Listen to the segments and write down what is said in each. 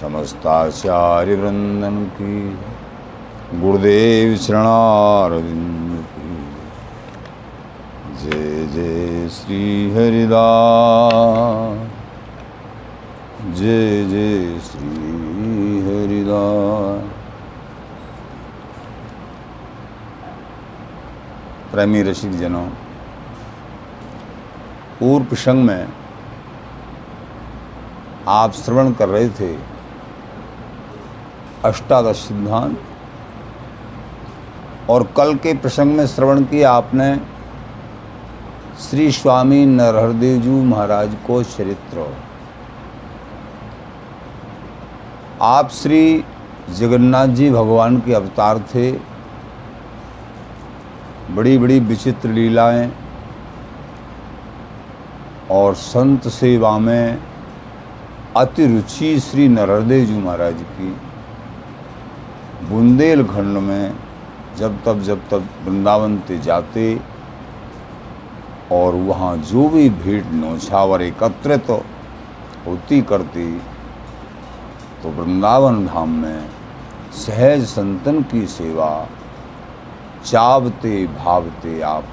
समस्ताचार्य वृंदन की। गुरुदेव शरणारविंद की। जय जय श्री हरिदास। जय जय श्री हरिदास। प्रेमी रसिक जनों। पूर्व प्रसंग में आप श्रवण कर रहे थे अष्टादश सिद्धांत। और कल के प्रसंग में श्रवण किया आपने, श्री स्वामी नरहरदेव जी महाराज को चरित्र। आप श्री जगन्नाथ जी भगवान के अवतार थे। बड़ी बड़ी विचित्र लीलाएँ और संत सेवा में अति रुचि श्री नरहरदेव जी महाराज की। बुंदेलखंड में जब तब जब तब वृंदावन ते जाते और वहाँ जो भी भीड़ नौछावर एकत्रित तो होती करती तो वृंदावन धाम में सहज संतन की सेवा चावते, भावते आप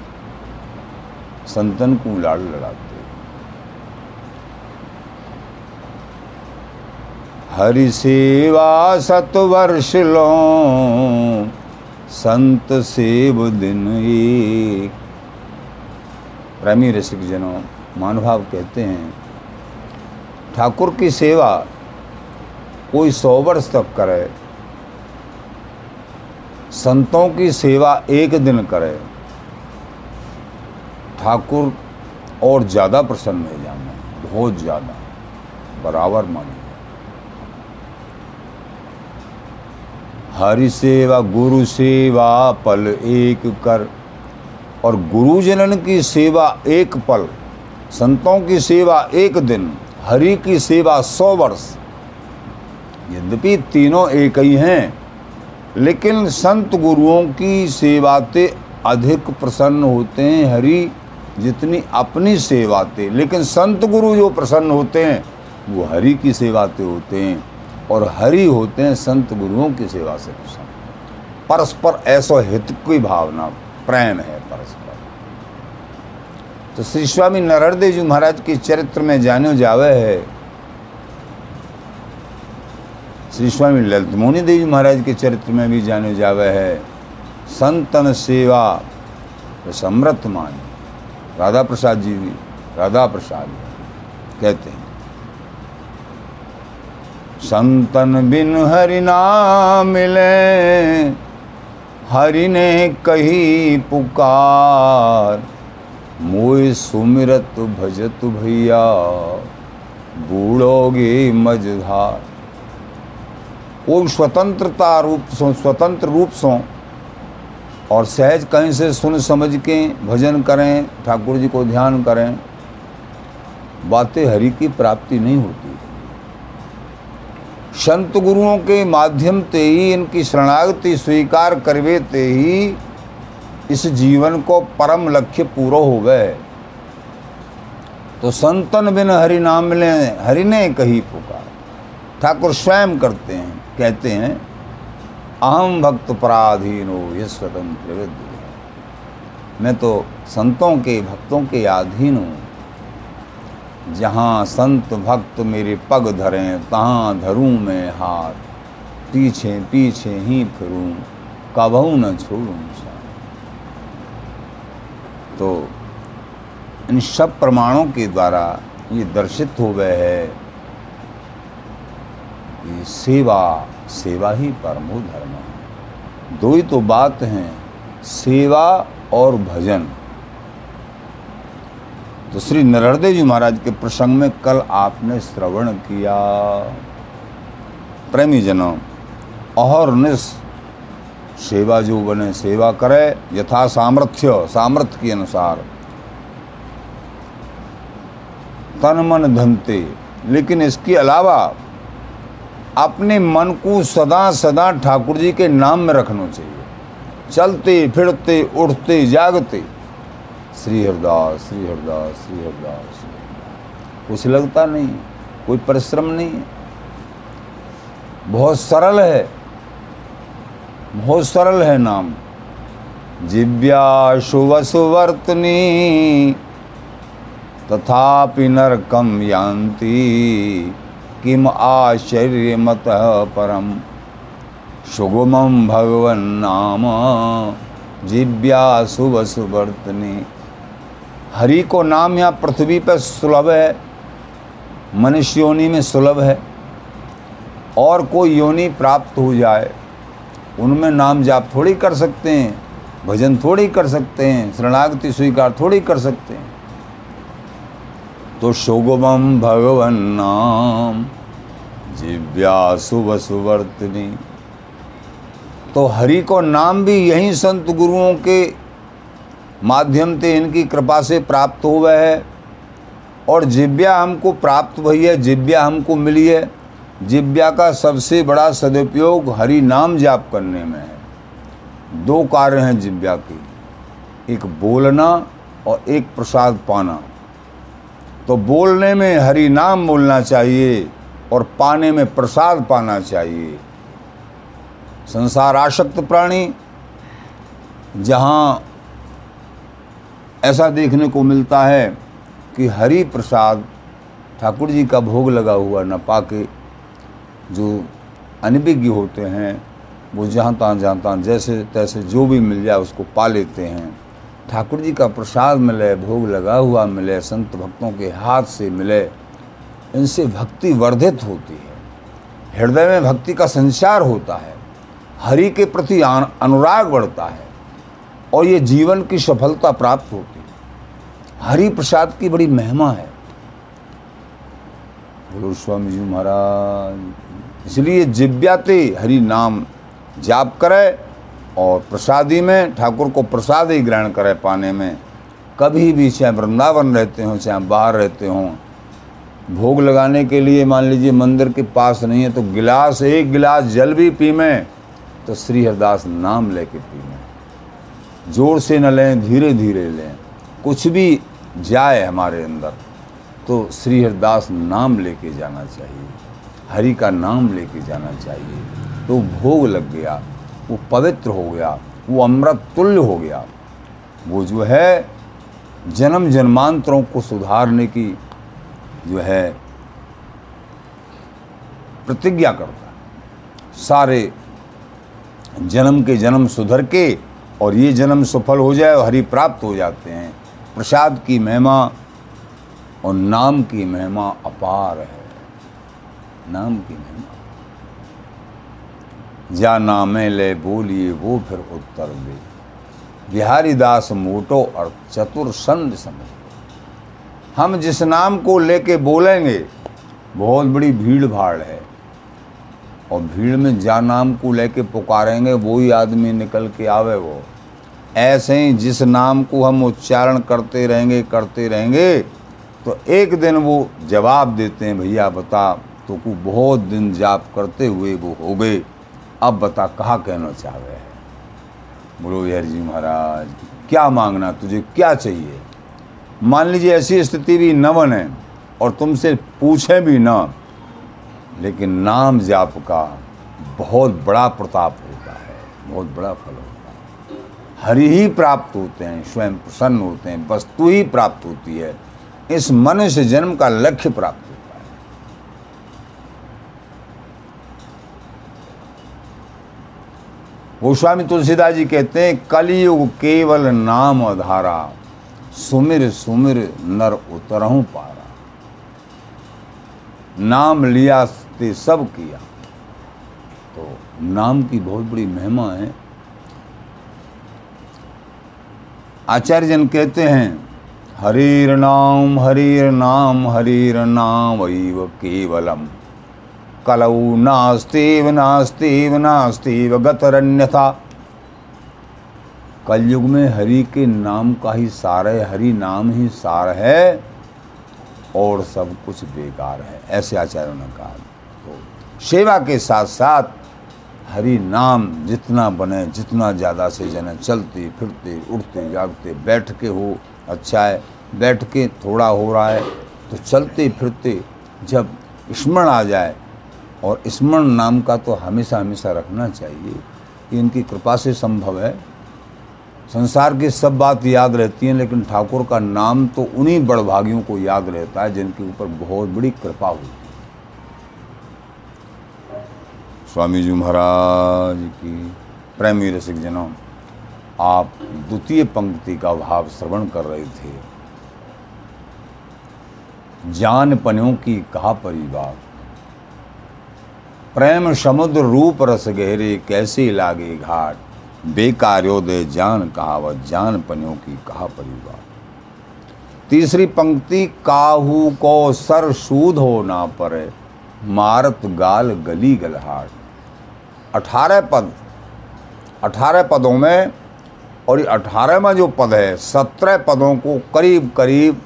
संतन को लाड़ लड़ाते। हरि सेवा सतवर्ष लो। संत सेव दिन एक। प्रेमी रसिक जनों मानभाव कहते हैं, ठाकुर की सेवा कोई सौ वर्ष तक करे, संतों की सेवा एक दिन करे, ठाकुर और ज़्यादा प्रसन्न हो जाना, बहुत ज़्यादा, बराबर माने। हरि सेवा, गुरु सेवा, पल एक कर। और गुरुजनन की सेवा एक पल, संतों की सेवा एक दिन, हरि की सेवा सौ वर्ष। यद्यपि तीनों एक ही हैं, लेकिन संत गुरुओं की सेवाते अधिक प्रसन्न होते हैं हरि जितनी अपनी सेवाते। लेकिन संत गुरु जो प्रसन्न होते हैं, वो हरि की सेवाते होते हैं। और हरि होते हैं संत गुरुओं की सेवा से प्रसन्न। परस्पर ऐसा हित की भावना, प्रेम है परस्पर। तो श्री स्वामी नरहरदेव जी महाराज के चरित्र में जाने जावे है। श्री स्वामी ललित मोहनी देव जी महाराज के चरित्र में भी जाने जावे है। संतन सेवा समृत मान राधा प्रसाद जी भी राधा प्रसाद कहते हैं। संतन बिन हरि नाम मिले। हरि ने कही पुकार मोय सुमिरत भजत भैया, बूढ़ोगे मझधार। कोई स्वतंत्रता रूप सो, स्वतंत्र रूप सो, और सहज कहीं से सुन समझ के भजन करें, ठाकुर जी को ध्यान करें, बातें हरि की प्राप्ति नहीं होती। संत गुरुओं के माध्यम से ही इनकी शरणागति स्वीकार करवे ते ही इस जीवन को परम लक्ष्य पूरा हो गए। तो संतन बिन हरि नाम मिले हरि ने कही पुकार। ठाकुर स्वयं करते हैं, कहते हैं अहम भक्त पराधीन हो ये स्वतंत्र मैं तो संतों के, भक्तों के अधीन हूँ। जहाँ संत भक्त मेरे पग धरें, तहाँ धरूँ मैं हाथ। पीछे पीछे ही फिरूँ कबहू न छोड़ूं तो इन सब प्रमाणों के द्वारा ये दर्शित हो गए है कि सेवा सेवा ही परमो धर्म है। दो ही तो बात हैं, सेवा और भजन। तो श्री नरहरदेव जी महाराज के प्रसंग में कल आपने श्रवण किया। प्रेमी जनों और निस सेवा जो बने, सेवा करे, यथा सामर्थ्य सामर्थ्य के अनुसार। तन मन धनते, लेकिन इसके अलावा अपने मन को सदा सदा ठाकुर जी के नाम में रखना चाहिए। चलते, फिरते, उठते, जागते श्री हरदास श्री हरदास श्री हरदास। कुछ लगता नहीं, कोई परिश्रम नहीं है। बहुत सरल है। बहुत सरल है नाम। जिव्या शुभ सुवर्तनी तथापि नरकम यान्ति, किम आश्चर्य मत परम। सुगमम भगवन नाम जिव्या शुभ सुवर्तनी हरि को नाम यहाँ पृथ्वी पर सुलभ है, मनुष्य योनि में सुलभ है, और कोई योनि प्राप्त हो जाए, उनमें नाम जाप थोड़ी कर सकते हैं, भजन थोड़ी कर सकते हैं, शरणागति स्वीकार थोड़ी कर सकते हैं। तो शोगमम भगवन नाम जिव्या शुभ सुवर्तनी तो हरि को नाम भी यही संत गुरुओं के माध्यम से इनकी कृपा से प्राप्त हुआ है। और जिव्या हमको प्राप्त हुई है जिव्या हमको मिली है। जिव्या का सबसे बड़ा सदुपयोग हरि नाम जाप करने में है। दो कार्य हैं जिव्या के, एक बोलना और एक प्रसाद पाना। तो बोलने में हरि नाम बोलना चाहिए और पाने में प्रसाद पाना चाहिए। संसार आसक्त प्राणी, जहाँ ऐसा देखने को मिलता है कि हरि प्रसाद ठाकुर जी का भोग लगा हुआ न पाके जो अनभिज्ञ होते हैं, वो जहाँ तहाँ जहाँ तहाँ जैसे, तैसे जो भी मिल जाए उसको पा लेते हैं। ठाकुर जी का प्रसाद मिले, भोग लगा हुआ मिले, संत भक्तों के हाथ से मिले, इनसे भक्ति वर्धित होती है। हृदय में भक्ति का संचार होता है। हरि के प्रति अनुराग बढ़ता है। और ये जीवन की सफलता प्राप्त होती हरि प्रसाद की बड़ी महिमा है। बोलो, स्वामी जी महाराज, इसलिए जिव्याते हरि नाम जाप करे और प्रसादी में, ठाकुर को प्रसाद ही ग्रहण करे पाने में। कभी भी चाहे वृंदावन रहते हों, चाहे बाहर रहते हों, भोग लगाने के लिए मान लीजिए मंदिर के पास नहीं है तो गिलास, एक गिलास जल भी पी में तो श्री हरदास नाम लेके पी में। ज़ोर से न लें धीरे धीरे लें। कुछ भी जाए हमारे अंदर तो श्री हरदास नाम लेके जाना चाहिए, हरि का नाम लेके जाना चाहिए। तो भोग लग गया, वो पवित्र हो गया, वो अमृत तुल्य हो गया। वो जो है, जन्म जन्मांतरों को सुधारने की जो है, प्रतिज्ञा करता है। सारे जन्म के जन्म सुधर के और ये जन्म सफल हो जाए और हरि प्राप्त हो जाते हैं। प्रसाद की महिमा और नाम की महिमा अपार है। नाम की महिमा। जा नामे ले बोलिए, वो फिर उत्तर दे। बिहारी दास मोटो और चतुर संद समझ हम जिस नाम को लेके बोलेंगे, बहुत बड़ी भीड़ भाड़ है। और भीड़ में जा नाम को लेके पुकारेंगे वो ही आदमी निकल के आवे वो। ऐसे ही जिस नाम को हम उच्चारण करते रहेंगे करते रहेंगे तो एक दिन वो जवाब देते हैं, भैया बता तो को बहुत दिन जाप करते हुए वो हो गए। अब बता, कहाँ कहना चाह रहे हैं? बोलो, यार जी महाराज, क्या मांगना तुझे, क्या चाहिए? मान लीजिए ऐसी स्थिति भी न बने और तुमसे पूछें भी ना लेकिन नाम जाप का बहुत बड़ा प्रताप होता है, बहुत बड़ा फल होता है। हरि ही प्राप्त होते हैं, स्वयं प्रसन्न होते हैं, वस्तु ही प्राप्त होती है, इस मनुष्य जन्म का लक्ष्य प्राप्त होता है। गोस्वामी तुलसीदास जी कहते हैं, कलयुग केवल नाम धारा सुमिर सुमिर नर उतरहूं पारा। नाम लिया ते सब किया। तो नाम की बहुत बड़ी महिमा है। आचार्य जन कहते हैं, हरीर नाम हरीर नाम हरीर नाम वैव केवलम। कलऊ नास्तीव नास्तीव नास्तीव गतरन्यथा। कलयुग में हरि के नाम का ही सार है, हरि नाम ही सार है और सब कुछ बेकार है। ऐसे आचार्यों ने कहा। सेवा के साथ साथ हरि नाम जितना बने, जितना ज़्यादा से जने, चलते, फिरते, उठते, जागते बैठ के हो अच्छा है बैठ के थोड़ा हो रहा है तो चलते, फिरते, जब स्मरण आ जाए, और स्मरण नाम का तो हमेशा हमेशा रखना चाहिए। कि इनकी कृपा से संभव है। संसार की सब बात याद रहती हैं, लेकिन ठाकुर का नाम तो उन्हीं बड़भागियों को याद रहता है, जिनके ऊपर बहुत बड़ी कृपा होती है। स्वामी जी महाराज की प्रेमी रसिक जनों, आप द्वितीय पंक्ति का भाव श्रवण कर रहे थे। जान पनियों की कहा परिवार प्रेम समुद्र रूप रस गहरे कैसे लागे घाट? बेकार्योदय जान कहावत जान पनियों की कहा परिवार तीसरी पंक्ति, काहू को सर सूद हो ना परे, मारत गाल गली गलहाट। अठारह पद, अठारह पदों में और ये अठारहवा जो पद है, सत्रह पदों को करीब करीब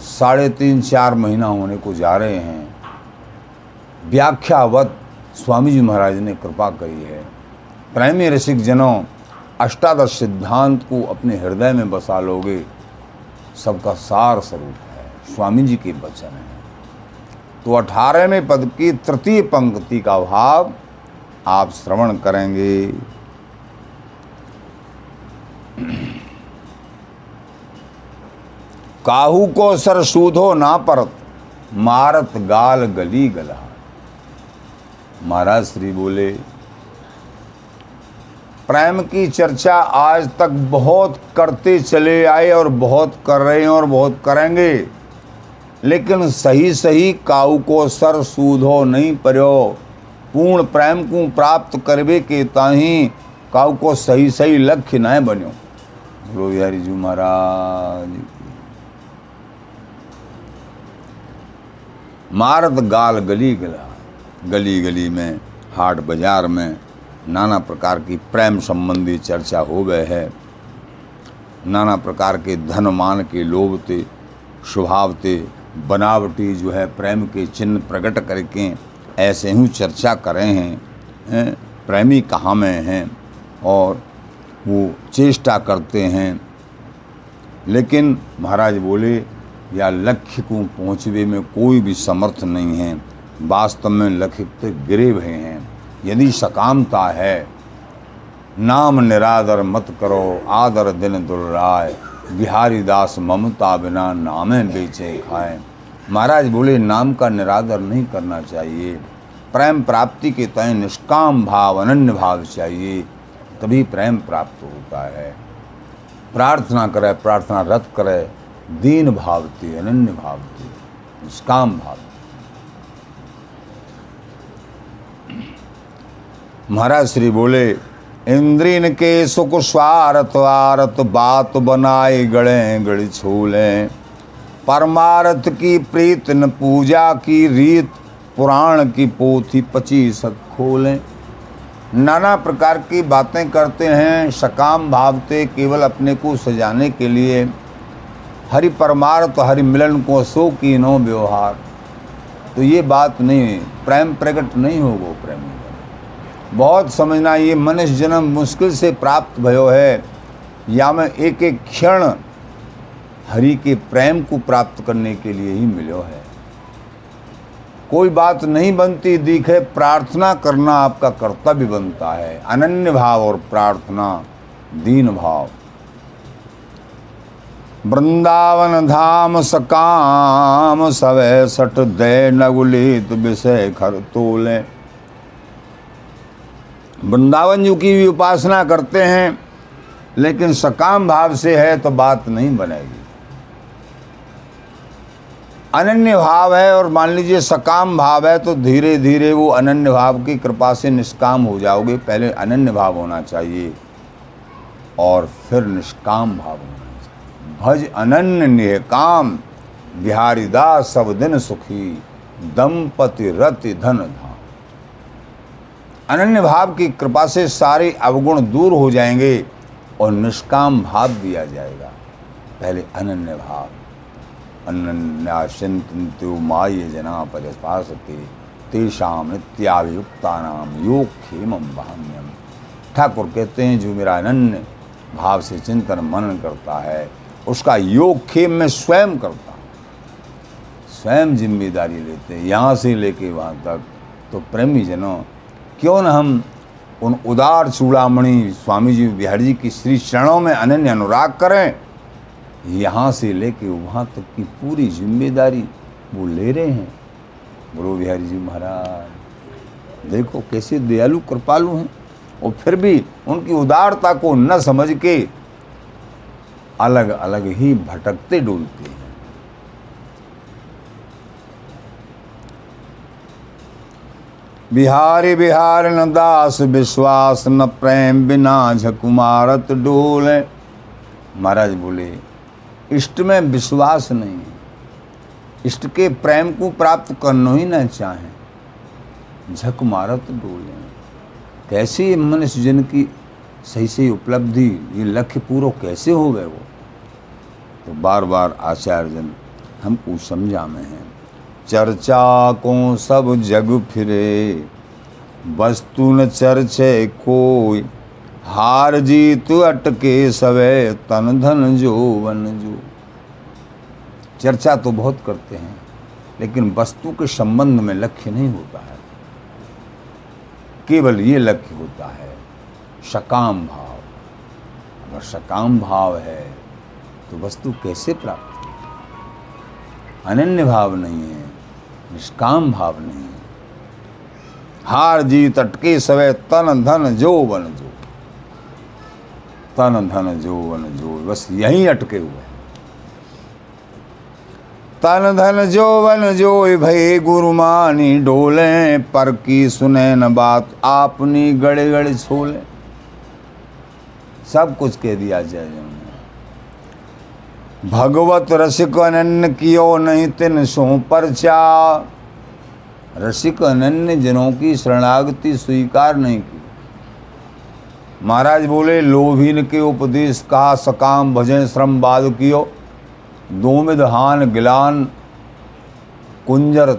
साढ़े तीन चार महीना होने को जा रहे हैं। व्याख्यावत स्वामी जी महाराज ने कृपा करी है। प्रेमी रसिक जनों अष्टादश सिद्धांत को अपने हृदय में बसा लोगे, सबका सार स्वरूप है। स्वामी जी के वचन है। तो अठारहवें पद की तृतीय पंक्ति का भाव आप श्रवण करेंगे। काहू को सर सूधो ना परत, मारत गाल गली गला। महाराज श्री बोले, प्रेम की चर्चा आज तक बहुत करते चले आए और बहुत कर रहे हैं और बहुत करेंगे। लेकिन सही सही काऊ को सर सूधो नहीं पर्यो। पूर्ण प्रेम को प्राप्त करवे के ताही काऊ को सही सही लक्ष्य न बनो बोलो बिहारी जी महाराज। मारत गाल गली गला, गली गली में, हाट बाज़ार में नाना प्रकार की प्रेम संबंधी चर्चा हो गए है नाना प्रकार के धन मान के लोभ थे स्वभाव थे बनावटी जो है प्रेम के चिन्ह प्रकट करके ऐसे ही चर्चा करे हैं प्रेमी कहाँ में हैं और वो चेष्टा करते हैं। लेकिन महाराज बोले, या लक्ष्य को पहुँचवे में कोई भी समर्थ नहीं है। वास्तव में लक्ष्य तो गिरे हुए हैं। यदि सकामता है, नाम निरादर मत करो, आदर दिन दुर्राय। बिहारी दास ममता बिना नामे बेचे खाए। महाराज बोले, नाम का निरादर नहीं करना चाहिए। प्रेम प्राप्ति के तय निष्काम भाव अनन्य भाव चाहिए। तभी प्रेम प्राप्त होता है। प्रार्थना करे, प्रार्थना रत करे, दीन भावती, अनन्य भावती, निष्काम भाव महाराज श्री बोले, इंद्रिन के सुख स्वारत आरत बात बनाए, गड़े, गड़ छूले। परमारथ की प्रीत न पूजा की रीत, पुराण की पोथी पचीस खोलें। नाना प्रकार की बातें करते हैं, सकाम भावते केवल अपने को सजाने के लिए। हरि परमार्थ, हरि मिलन को सो की नो व्यवहार। तो ये बात नहीं, प्रेम प्रकट नहीं होगो प्रेम। बहुत समझना ये मनुष्य जन्म मुश्किल से प्राप्त भयो है। या मैं एक एक क्षण हरि के प्रेम को प्राप्त करने के लिए ही मिलो है। कोई बात नहीं बनती, दिखे प्रार्थना करना आपका कर्तव्य बनता है। अनन्य भाव और प्रार्थना, दीन भाव। वृंदावन धाम सकाम सवै सठ दय नगुलित विषय खर तोले। वृंदावन जी की भी उपासना करते हैं, लेकिन सकाम भाव से है तो बात नहीं बनेगी। अनन्य भाव है और मान लीजिए सकाम भाव है तो धीरे धीरे वो अनन्य भाव की कृपा से निष्काम हो जाओगे। पहले अनन्य भाव होना चाहिए और फिर निष्काम भाव होना चाहिए। भज अनन्य निहकाम, बिहारी दास सब दिन सुखी, दंपति रति धन धाम। अनन्य भाव की कृपा से सारे अवगुण दूर हो जाएँगे और निष्काम भाव दिया जाएगा। पहले अनन्य भाव। अन्याश्चिंत्यो माय जना परिस्पासते तेषाम नित्याभियुक्ता नाम योग खेमम भाम्यम ठाकुर कहते हैं। जो मेरा अनन्य भाव से चिंतन मनन करता है उसका योग खेम में स्वयं करता हूँ। स्वयं ज़िम्मेदारी लेते हैं। यहाँ से लेके वहाँ तक तो प्रेमी जनों क्यों न हम उन उदार चूड़ामणि स्वामी जी बिहारी जी की श्री चरणों में अनन्य अनुराग करें? यहाँ से लेके वहाँ तक की पूरी ज़िम्मेदारी वो ले रहे हैं। गुरु बिहारी जी महाराज, देखो कैसे दयालु, कृपालु हैं और फिर भी उनकी उदारता को न समझ के अलग अलग ही भटकते डोलते हैं। बिहारी, बिहार न दास, विश्वास न प्रेम, बिना झकुमारत डोले। महाराज बोले इष्ट में विश्वास नहीं इष्ट के प्रेम को प्राप्त करना ही न चाहें। झक मारत डोले। कैसे मनुष्य जन की सही सही उपलब्धि, ये लक्ष्य पूरा कैसे हो गए वो? तो बार बार आचार्य जन हमको समझा में है। चर्चा को सब जग फिरे, वस्तु न चर्चे कोई। हार जीत अटके सवे तन धन जो वन जो। चर्चा तो बहुत करते हैं, लेकिन वस्तु के संबंध में लक्ष्य नहीं होता है। केवल ये लक्ष्य होता है, सकाम भाव। अगर सकाम भाव है तो वस्तु कैसे प्राप्त होगी? अनन्य भाव नहीं है, निष्काम भाव नहीं है। हार जीत अटके सवे तन धन जो वन जो। तन धन जो वन जो, बस यहीं अटके हुए हैं। तन धन जो वन जो भय गुरु मानी डोले, पर की सुने न बात, आपनी गड़े गड़े छोले। सब कुछ कह दिया जाए भगवत रसिक अनन्य कियो नहीं तिन सो परचा। रसिक अनन्य जनों की शरणागति स्वीकार नहीं की। महाराज बोले, लोभिन के उपदेश कहा सकाम भजन श्रम बाद कियो। दोमिद हान गिलान कुंजर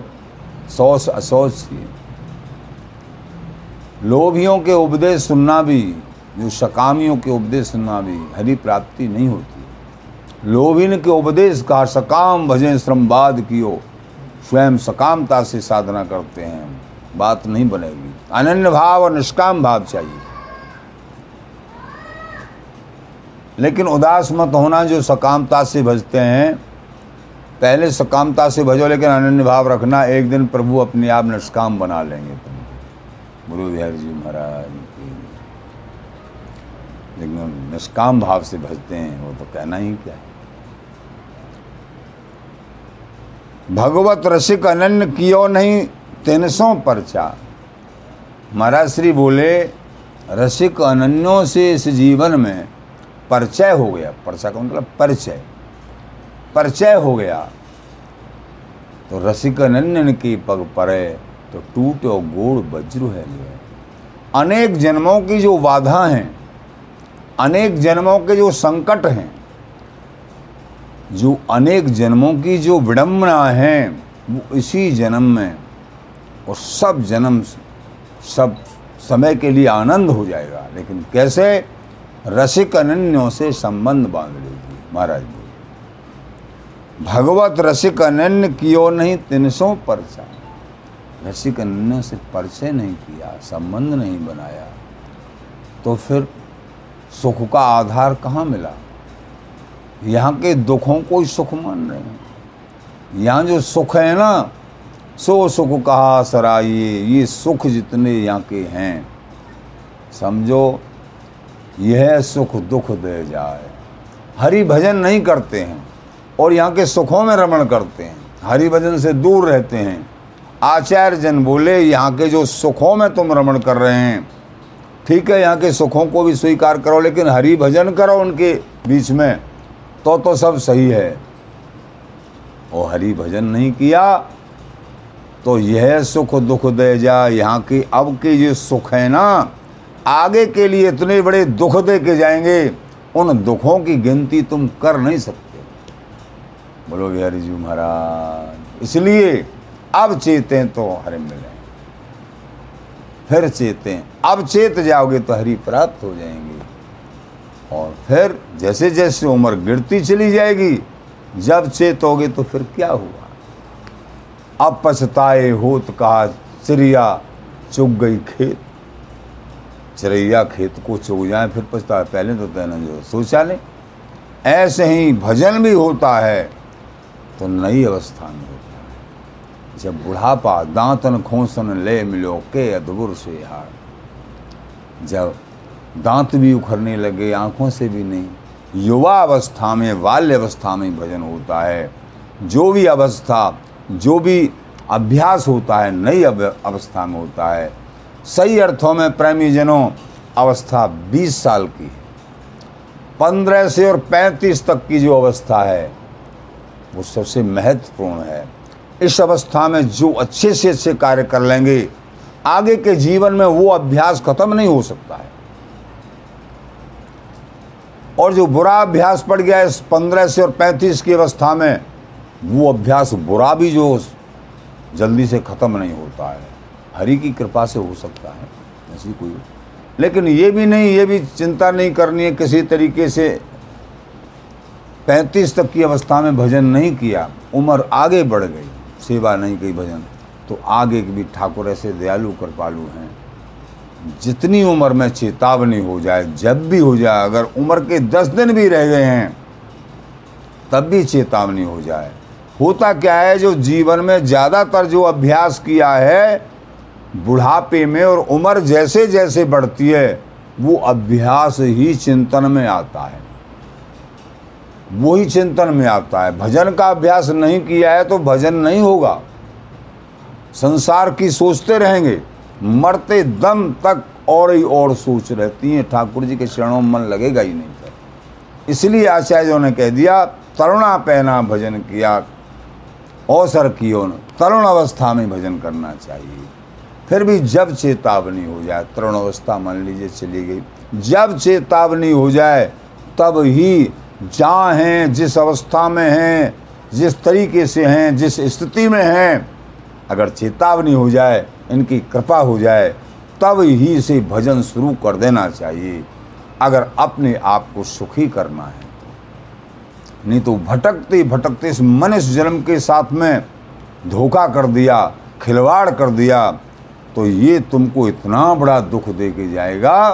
सौस असौच लोभियों के उपदेश सुनना भी, जो सकामियों के उपदेश सुनना भी हरि प्राप्ति नहीं होती। लोभिन के उपदेश का सकाम भजन श्रम बाद कियो। स्वयं सकामता से साधना करते हैं, बात नहीं बनेगी। अनन्य भाव और निष्काम भाव चाहिए। लेकिन उदास मत होना जो सकामता से भजते हैं। पहले सकामता से भजो, लेकिन अनन्य भाव रखना। एक दिन प्रभु अपने आप निष्काम बना लेंगे तुम गुरु बिहारी जी महाराज लेकिन निष्काम भाव से भजते हैं, वो तो कहना ही क्या है? भगवत रसिक अनन्य कियो नहीं तीन सौ परचा महाराज श्री बोले, रसिक अनन्यों से इस जीवन में परिचय हो गया, परिचय का मतलब परिचय। परिचय हो गया। तो रसिक अनन्य की पग परे तो टूट और गोड़ वज्र है अनेक जन्मों की जो बाधा हैं, अनेक जन्मों के जो संकट हैं, जो अनेक जन्मों की जो विडम्बना है, वो इसी जन्म में और सब जन्म, सब समय के लिए आनंद हो जाएगा। लेकिन कैसे? रसिक अनन्यों से संबंध बाँध लीजिए, महाराज जी। भगवत रसिक अनन्य कियो नहीं तीन सौ परचा रसिक अनन्यों से परिचय नहीं किया, संबंध नहीं बनाया। तो फिर सुख का आधार कहाँ मिला? यहाँ के दुखों को ही सुख मान रहे हैं। यहाँ जो सुख है ना, सो सुख कहा सराइए, ये सुख जितने यहाँ के हैं। समझो यह सुख दुख दे जाए। हरि भजन नहीं करते हैं और यहाँ के सुखों में रमण करते हैं। हरि भजन से दूर रहते हैं। आचार्य जन बोले, यहाँ के जो सुखों में तुम रमण कर रहे हैं, ठीक है, यहाँ के सुखों को भी स्वीकार करो, लेकिन हरि भजन करो उनके बीच में तो तो सब सही है। और हरि भजन नहीं किया तो यह सुख दुख दे जा यहाँ की अब के जो सुख है ना आगे के लिए इतने बड़े दुख दे के जाएँगे, उन दुखों की गिनती तुम कर नहीं सकते। बोलो बिहारी जी महाराज, इसलिए अब चेते तो हरि मिले फिर चेते, अब चेत जाओगे तो हरि प्राप्त हो जाएँगे। और फिर जैसे जैसे उम्र गिरती चली जाएगी, जब चेत होगे तो फिर क्या हुआ? अब पछताए होत कहा चिड़िया चुग गई खेत। चरैया खेत को चुग जाए, फिर पछता है पहले तो तैने जो, सोचा नहीं ऐसे ही भजन भी होता है तो नई अवस्था में होता है। जब बुढ़ापा दांतन खोसन ले मिलो के अदबुर से हार। जब दांत भी उखड़ने लगे, आँखों से भी नहीं। युवा अवस्था में, बाल्य अवस्था में भजन होता है। जो भी अवस्था, जो भी अभ्यास होता है, नई अवस्था में होता है। सही अर्थों में प्रेमी जनों अवस्था 20 साल की है। पंद्रह से और पैंतीस तक की जो अवस्था है, वो सबसे महत्वपूर्ण है। इस अवस्था में जो अच्छे से अच्छे कार्य कर लेंगे, आगे के जीवन में वो अभ्यास खत्म नहीं हो सकता है। और जो बुरा अभ्यास पड़ गया इस पंद्रह से और पैंतीस की अवस्था में, वो अभ्यास बुरा भी जो जल्दी से ख़त्म नहीं होता है। हरि की कृपा से हो सकता है, ऐसी कोई लेकिन ये भी नहीं, ये भी चिंता नहीं करनी है किसी तरीके से। पैंतीस तक की अवस्था में भजन नहीं किया, उम्र आगे बढ़ गई, सेवा नहीं की भजन। तो आगे भी ठाकुर ऐसे दयालु कृपालु हैं। जितनी उम्र में चेतावनी हो जाए, जब भी हो जाए, अगर उम्र के दस दिन भी रह गए हैं, तब भी चेतावनी हो जाए। होता क्या है, जो जीवन में ज़्यादातर जो अभ्यास किया है बुढ़ापे में और उम्र जैसे जैसे बढ़ती है, वो अभ्यास ही चिंतन में आता है। वो ही चिंतन में आता है। भजन का अभ्यास नहीं किया है तो भजन नहीं होगा। संसार की सोचते रहेंगे, मरते दम तक और ही और सोच रहती हैं। ठाकुर जी के चरणों में मन लगेगा ही नहीं फिर इसलिए आचार्यों ने कह दिया, तरुणा पहना भजन किया अवसर कियो न। तरुण अवस्था में भजन करना चाहिए। फिर भी जब चेतावनी हो जाए तरुण अवस्था मान लीजिए चली गई, जब चेतावनी हो जाए, तब ही जहाँ हैं, जिस अवस्था में हैं, जिस तरीके से हैं, जिस स्थिति में हैं, अगर चेतावनी हो जाए, इनकी कृपा हो जाए, तब ही से भजन शुरू कर देना चाहिए। अगर अपने आप को सुखी करना है, नहीं तो भटकते भटकते इस मनुष्य जन्म के साथ में धोखा कर दिया, खिलवाड़ कर दिया तो ये तुमको इतना बड़ा दुख दे के जाएगा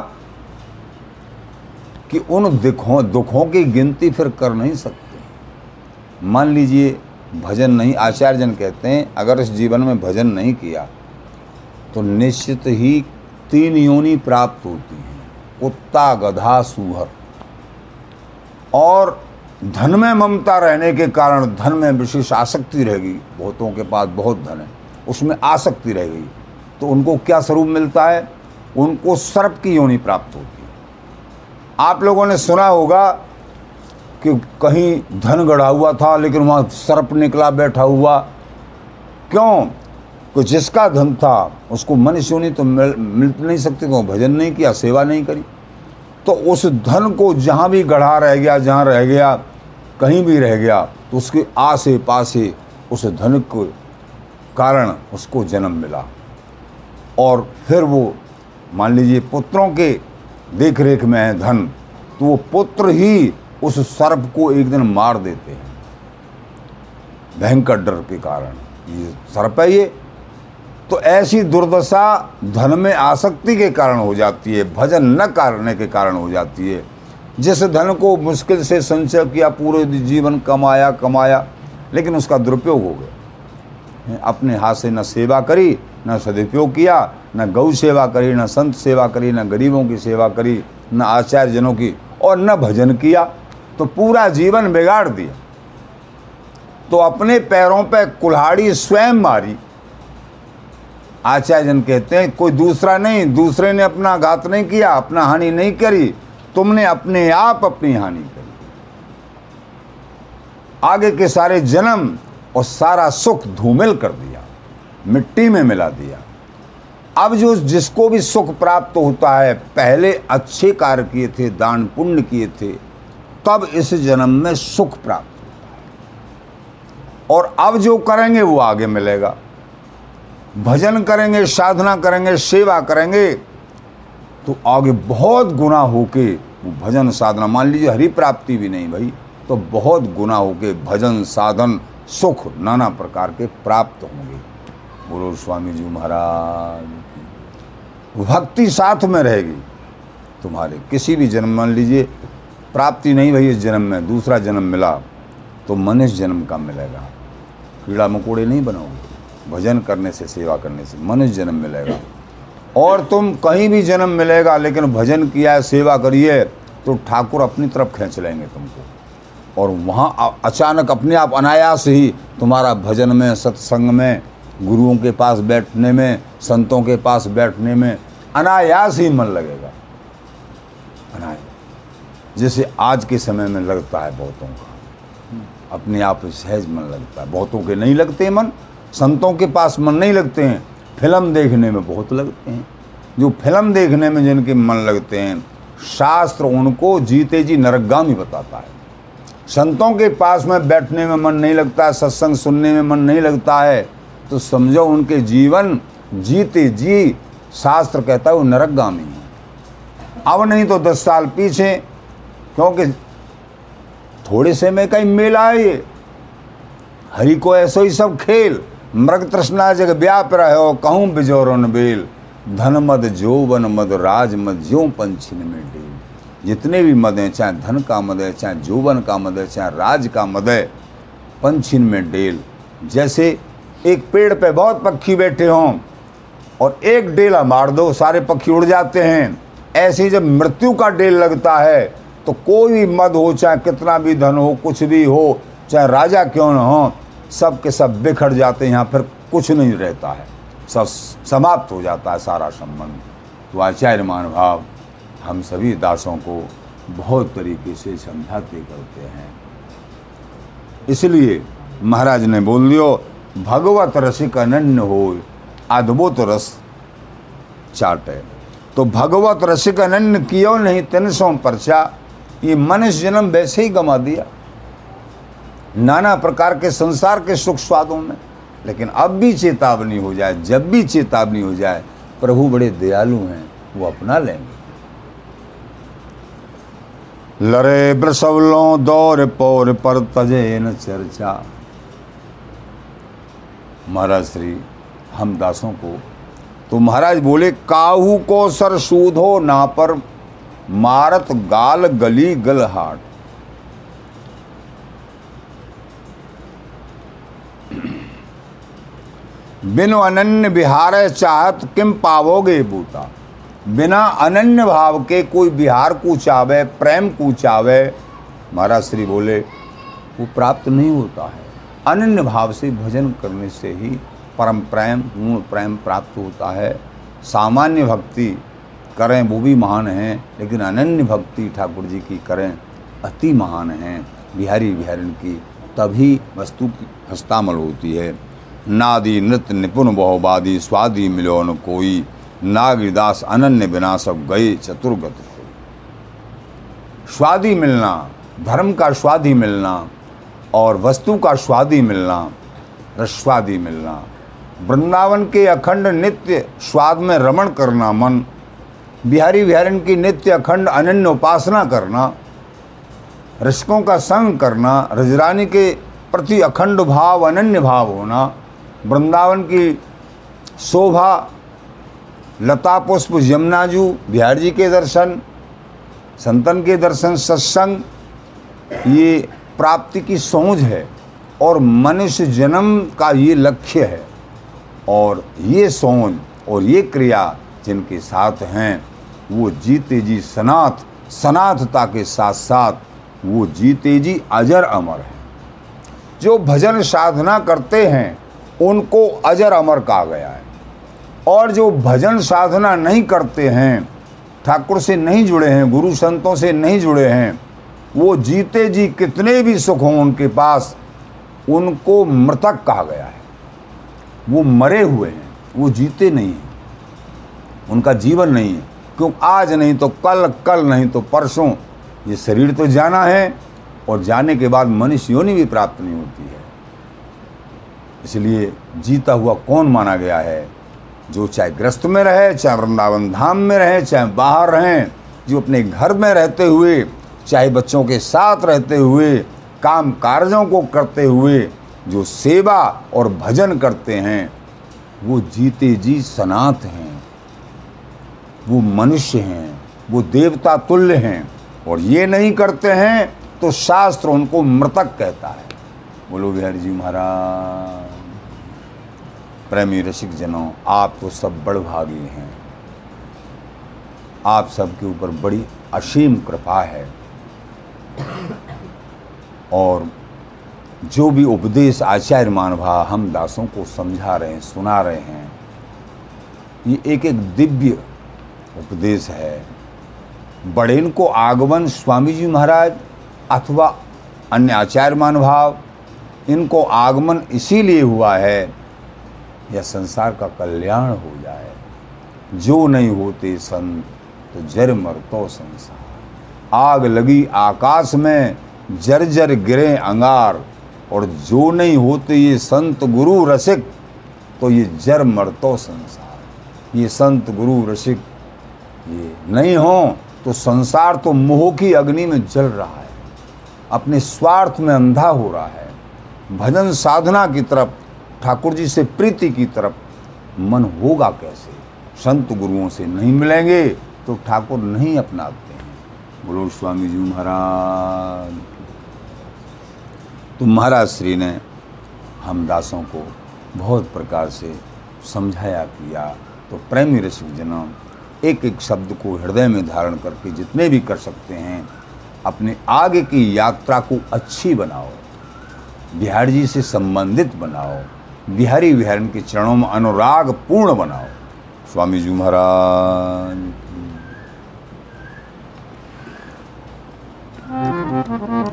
कि उन दुखों दुखों की गिनती फिर कर नहीं सकते। मान लीजिए, भजन नहीं आचार्य जन कहते हैं, अगर इस जीवन में भजन नहीं किया तो निश्चित ही तीन योनि प्राप्त होती हैं। कुत्ता, गधा, सूहर। और धन में ममता रहने के कारण धन में विशेष आसक्ति रहेगी बहुतों के पास बहुत धन है, उसमें आसक्ति रह गई। तो उनको क्या स्वरूप मिलता है? उनको सर्प की योनि प्राप्त होती है। आप लोगों ने सुना होगा कि कहीं धन गढ़ा हुआ था, लेकिन वहाँ सर्प निकला, बैठा हुआ। क्यों? तो जिसका धन था, उसको मनुष्य योनि तो मिल मिल नहीं सकती तो भजन नहीं किया, सेवा नहीं करी। तो उस धन को जहाँ भी गढ़ा रह गया, जहाँ रह गया, कहीं भी रह गया तो उसके आसे पासे उस धन के कारण उसको जन्म मिला। और फिर वो, मान लीजिए, पुत्रों के देख रेख में है धन तो वो पुत्र ही उस सर्प को एक दिन मार देते हैं। भयंकर डर के कारण। ये सर्प है ये। तो ऐसी दुर्दशा धन में आसक्ति के कारण हो जाती है, भजन न करने के कारण हो जाती है। जिस धन को मुश्किल से संचय किया, पूरे जीवन कमाया कमाया, लेकिन उसका दुरुपयोग हो गया। अपने हाथ से न सेवा करी न सदुपयोग किया, न गौ सेवा करी, न संत सेवा करी, न गरीबों की सेवा करी, न आचार्य जनों की और न भजन किया तो पूरा जीवन बिगाड़ दिया। तो अपने पैरों पर पे कुल्हाड़ी स्वयं मारी। आचार्य जन कहते हैं, कोई दूसरा नहीं, दूसरे ने अपना घात नहीं किया, अपना हानि नहीं करी, तुमने अपने आप अपनी हानि करी। आगे के सारे जन्म और सारा सुख धूमिल कर दिया। मिट्टी में मिला दिया। अब जो जिसको भी सुख प्राप्त होता है, पहले अच्छे कार्य किए थे, दान पुण्य किए थे, तब इस जन्म में सुख प्राप्त होता है। और अब जो करेंगे, वो आगे मिलेगा। भजन करेंगे, साधना करेंगे, सेवा करेंगे तो आगे बहुत गुना होके भजन साधना, मान लीजिए हरि प्राप्ति भी नहीं भाई तो बहुत गुना होके भजन साधन सुख नाना प्रकार के प्राप्त होंगे। बोलो स्वामी जी महाराज भक्ति साथ में रहेगी। तुम्हारे किसी भी जन्म, मान लीजिए, प्राप्ति नहीं भई इस जन्म में, दूसरा जन्म मिला तो मनुष्य जन्म का मिलेगा। कीड़ा मकोड़े नहीं बनाओगे। भजन करने से, सेवा करने से मनुष्य जन्म मिलेगा। और तुम कहीं भी जन्म मिलेगा, लेकिन भजन किया है, सेवा करिए तो ठाकुर अपनी तरफ़ खींच लेंगे तुमको। और वहाँ अचानक अपने आप अनायास ही तुम्हारा भजन में, सत्संग में गुरुओं के पास बैठने में, संतों के पास बैठने में अनायास ही मन लगेगा। अनायास। जैसे आज के समय में लगता है बहुतों का। अपने आप सहज मन लगता है। बहुतों के नहीं लगते मन, संतों के पास मन नहीं लगते हैं। फ़िल्म देखने में बहुत लगते हैं। जो फ़िल्म देखने में जिनके मन लगते हैं, शास्त्र उनको जीते जी नरगामी बताता है। संतों के पास में बैठने में मन नहीं लगता, सत्संग सुनने में मन नहीं लगता है। तो समझो उनके जीवन जीते जी, शास्त्र कहता है वो नरकगामी है। अब नहीं तो दस साल पीछे, क्योंकि थोड़े समय का ही मेला है ये हरि को ऐसो ही सब खेल। मृग तृष्णा जग व्याप रहो, कहूँ बिजोरन बेल। धन मद जोवन मद राज मद ज्यो पंछिन में डेल। जितने भी मद हैं, चाहे धन का मद है, चाहे जोवन का मद है, चाहे राज का मद है, पंछिन में डेल। जैसे एक पेड़ पे बहुत पक्षी बैठे हों और एक डेला मार दो, सारे पक्षी उड़ जाते हैं। ऐसे जब मृत्यु का डेल लगता है तो कोई भी मद हो, चाहे कितना भी धन हो, कुछ भी हो, चाहे राजा क्यों न हो, सब के सब बिखर जाते हैं, यहाँ फिर कुछ नहीं रहता है। सब समाप्त हो जाता है सारा संबंध। तो आचार्य भाव हम सभी दासों को बहुत तरीके से समझाते करते हैं। इसलिए महाराज ने बोल दियो भगवत रसिक अनन्य हो, अद्भुत रस चाटे। तो भगवत रसिक अनन्य कियो नहीं, तीन सौ परचा ये मनुष्य जन्म वैसे ही गमा दिया। नाना प्रकार के संसार के सुख स्वादों में, लेकिन अब भी चेतावनी हो जाए, जब भी चेतावनी हो जाए, प्रभु बड़े दयालु हैं, वो अपना लेंगे। लरे ब्रसवलों दौर पौर पर तजे न चर्चा। महाराज श्री हम दासों को तो महाराज बोले, काहू को सर सूधो ना पर मारत गाल गली गलहाट। बिन अनन्य बिहार चाहत किम पावोगे बूता? बिना अनन्य भाव के कोई बिहार को चावे, प्रेम को चावे। महाराज श्री बोले, वो प्राप्त नहीं होता है। अनन्य भाव से भजन करने से ही परम प्रेम, पूर्ण प्रेम प्राप्त होता है। सामान्य भक्ति करें, वो भी महान हैं, लेकिन अनन्य भक्ति ठाकुर जी की करें, अति महान हैं। बिहारी बिहारिन की तभी वस्तु की हस्तामल होती है। नादि नृत्य निपुण बहुवादी, स्वादि मिलो न कोई, नागदास अनन्य बिना सब गए, चतुर्गत स्वादी मिलना, धर्म का स्वादी मिलना और वस्तु का स्वादी मिलना रस्वादी मिलना, वृंदावन के अखंड नित्य स्वाद में रमण करना मन, बिहारी बिहारिन की नित्य अखंड अनन्य उपासना करना, रसिकों का संग करना, रजरानी के प्रति अखंड भाव, अनन्य भाव होना, वृंदावन की शोभा लता पुष्प यमुनाजू, बिहार जी के दर्शन, संतन के दर्शन, सत्संग, ये प्राप्ति की सोच है और मनुष्य जन्म का ये लक्ष्य है और ये सोच और ये क्रिया जिनके साथ हैं, वो जीते जी सनाथ सनाथता के साथ साथ वो जीते जी अजर अमर हैं। जो भजन साधना करते हैं, उनको अजर अमर कहा गया है। और जो भजन साधना नहीं करते हैं, ठाकुर से नहीं जुड़े हैं, गुरु संतों से नहीं जुड़े हैं वो जीते जी कितने भी सुख हों उनके पास, उनको मृतक कहा गया है। वो मरे हुए हैं, वो जीते नहीं हैं, उनका जीवन नहीं है। क्यों? आज नहीं तो कल कल नहीं तो परसों। ये शरीर तो जाना है और जाने के बाद मनुष्य योनि भी प्राप्त नहीं होती है। इसलिए जीता हुआ कौन माना गया है? जो चाहे ग्रस्त में रहे, चाहे वृंदावन धाम में रहे, चाहे बाहर रहें, जो अपने घर में रहते हुए चाहे बच्चों के साथ रहते हुए, काम कार्यों को करते हुए, जो सेवा और भजन करते हैं, वो जीते जी सनात हैं। वो मनुष्य हैं, वो देवता तुल्य हैं। और ये नहीं करते हैं तो शास्त्र उनको मृतक कहता है। बोलो बिहारी जी महाराज, प्रेमी रसिक जनों, आप तो सब बड़भागी हैं। आप सबके ऊपर बड़ी असीम कृपा है। और जो भी उपदेश आचार्य मानभा हम दासों को समझा रहे हैं, सुना रहे हैं, ये एक एक दिव्य उपदेश है। बड़ेन को आगमन स्वामी जी महाराज अथवा अन्य आचार्य मानभाव इनको आगमन इसीलिए हुआ है, यह संसार का कल्याण हो जाए। जो नहीं होते संत तो जर मरतो संसार। आग लगी आकाश में जर जर गिरे अंगार, और जो नहीं होते ये संत गुरु रसिक तो ये जर मरतो संसार। ये संत गुरु रसिक ये नहीं हो तो संसार तो मोह की अग्नि में जल रहा है। अपने स्वार्थ में अंधा हो रहा है। भजन साधना की तरफ़, ठाकुर जी से प्रीति की तरफ़ मन होगा कैसे? संत गुरुओं से नहीं मिलेंगे तो ठाकुर नहीं अपनाते। बोलो, स्वामी जी, महाराज तो महाराज श्री ने हम दासों को बहुत प्रकार से समझाया, किया। तो प्रेमी रसिक जनम एक एक शब्द को हृदय में धारण करके जितने भी कर सकते हैं, अपने आगे की यात्रा को अच्छी बनाओ, बिहार जी से संबंधित बनाओ, बिहारी विहारण के चरणों में अनुराग पूर्ण बनाओ। स्वामी जी, महाराज हे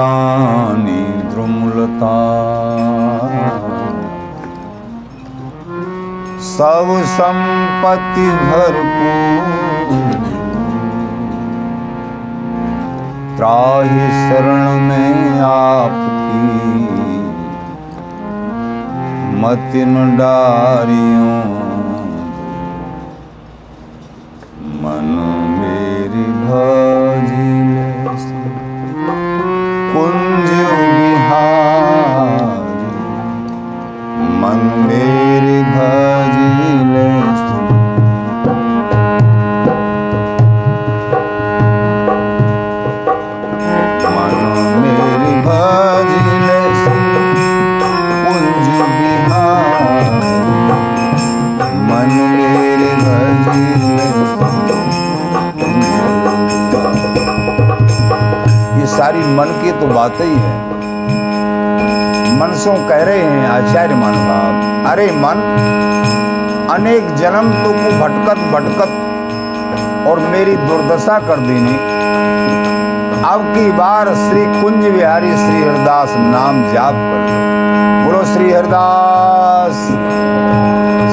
रजरानी द्रुमलता। सब संपत्ति भरपूर। त्राहि शरण में आपकी। मतिन डारियों। मन मेरी भाजिले मन की तो बात ही है। मन सो कह रहे हैं, आचार्य महानुभाव अरे मन, अनेक जन्म तो को भटकत भटकत और मेरी दुर्दशा कर देनी। अब की बार श्री कुंज बिहारी श्री हरदास नाम जाप कर बोलो, श्री हरदास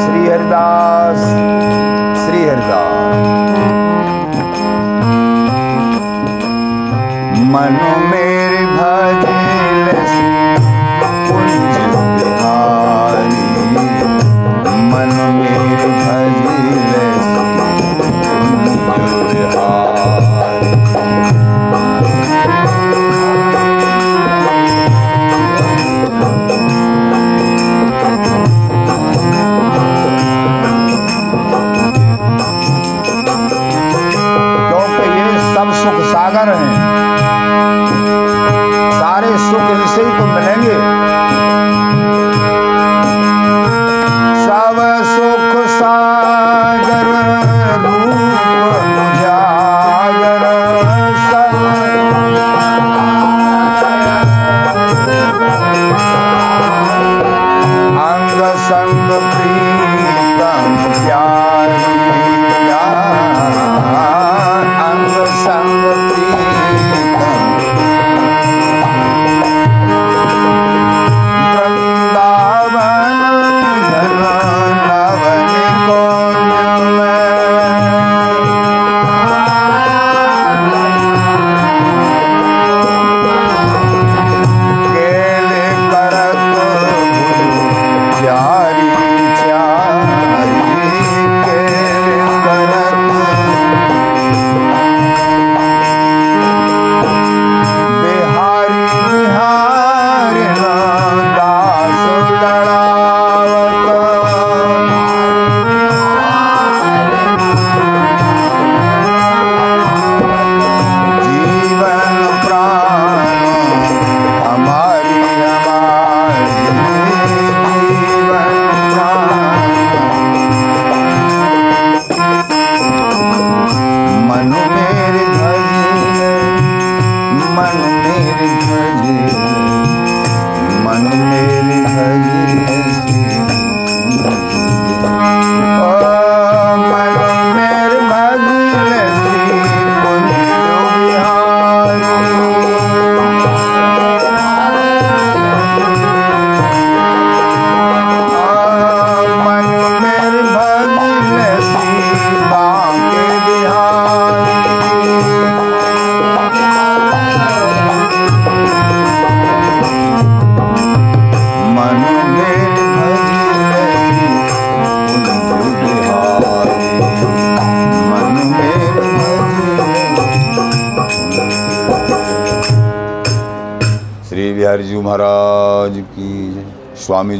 श्री हरदास श्री हरदास। मन मेरे भजिल कुंज इनसे ही तो मिलेंगे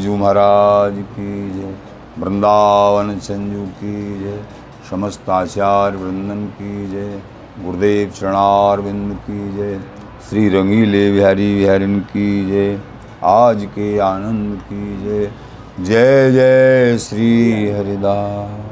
स्वामी जी महाराज की जय। वृंदावन चंजू की जय। समस्त आचार्य वृंदन की जय। गुरुदेव चरणार बिंद की जय। श्री रंगीले बिहारी बिहारिन की जय। आज के आनंद की जय। जय जय श्री हरिदास।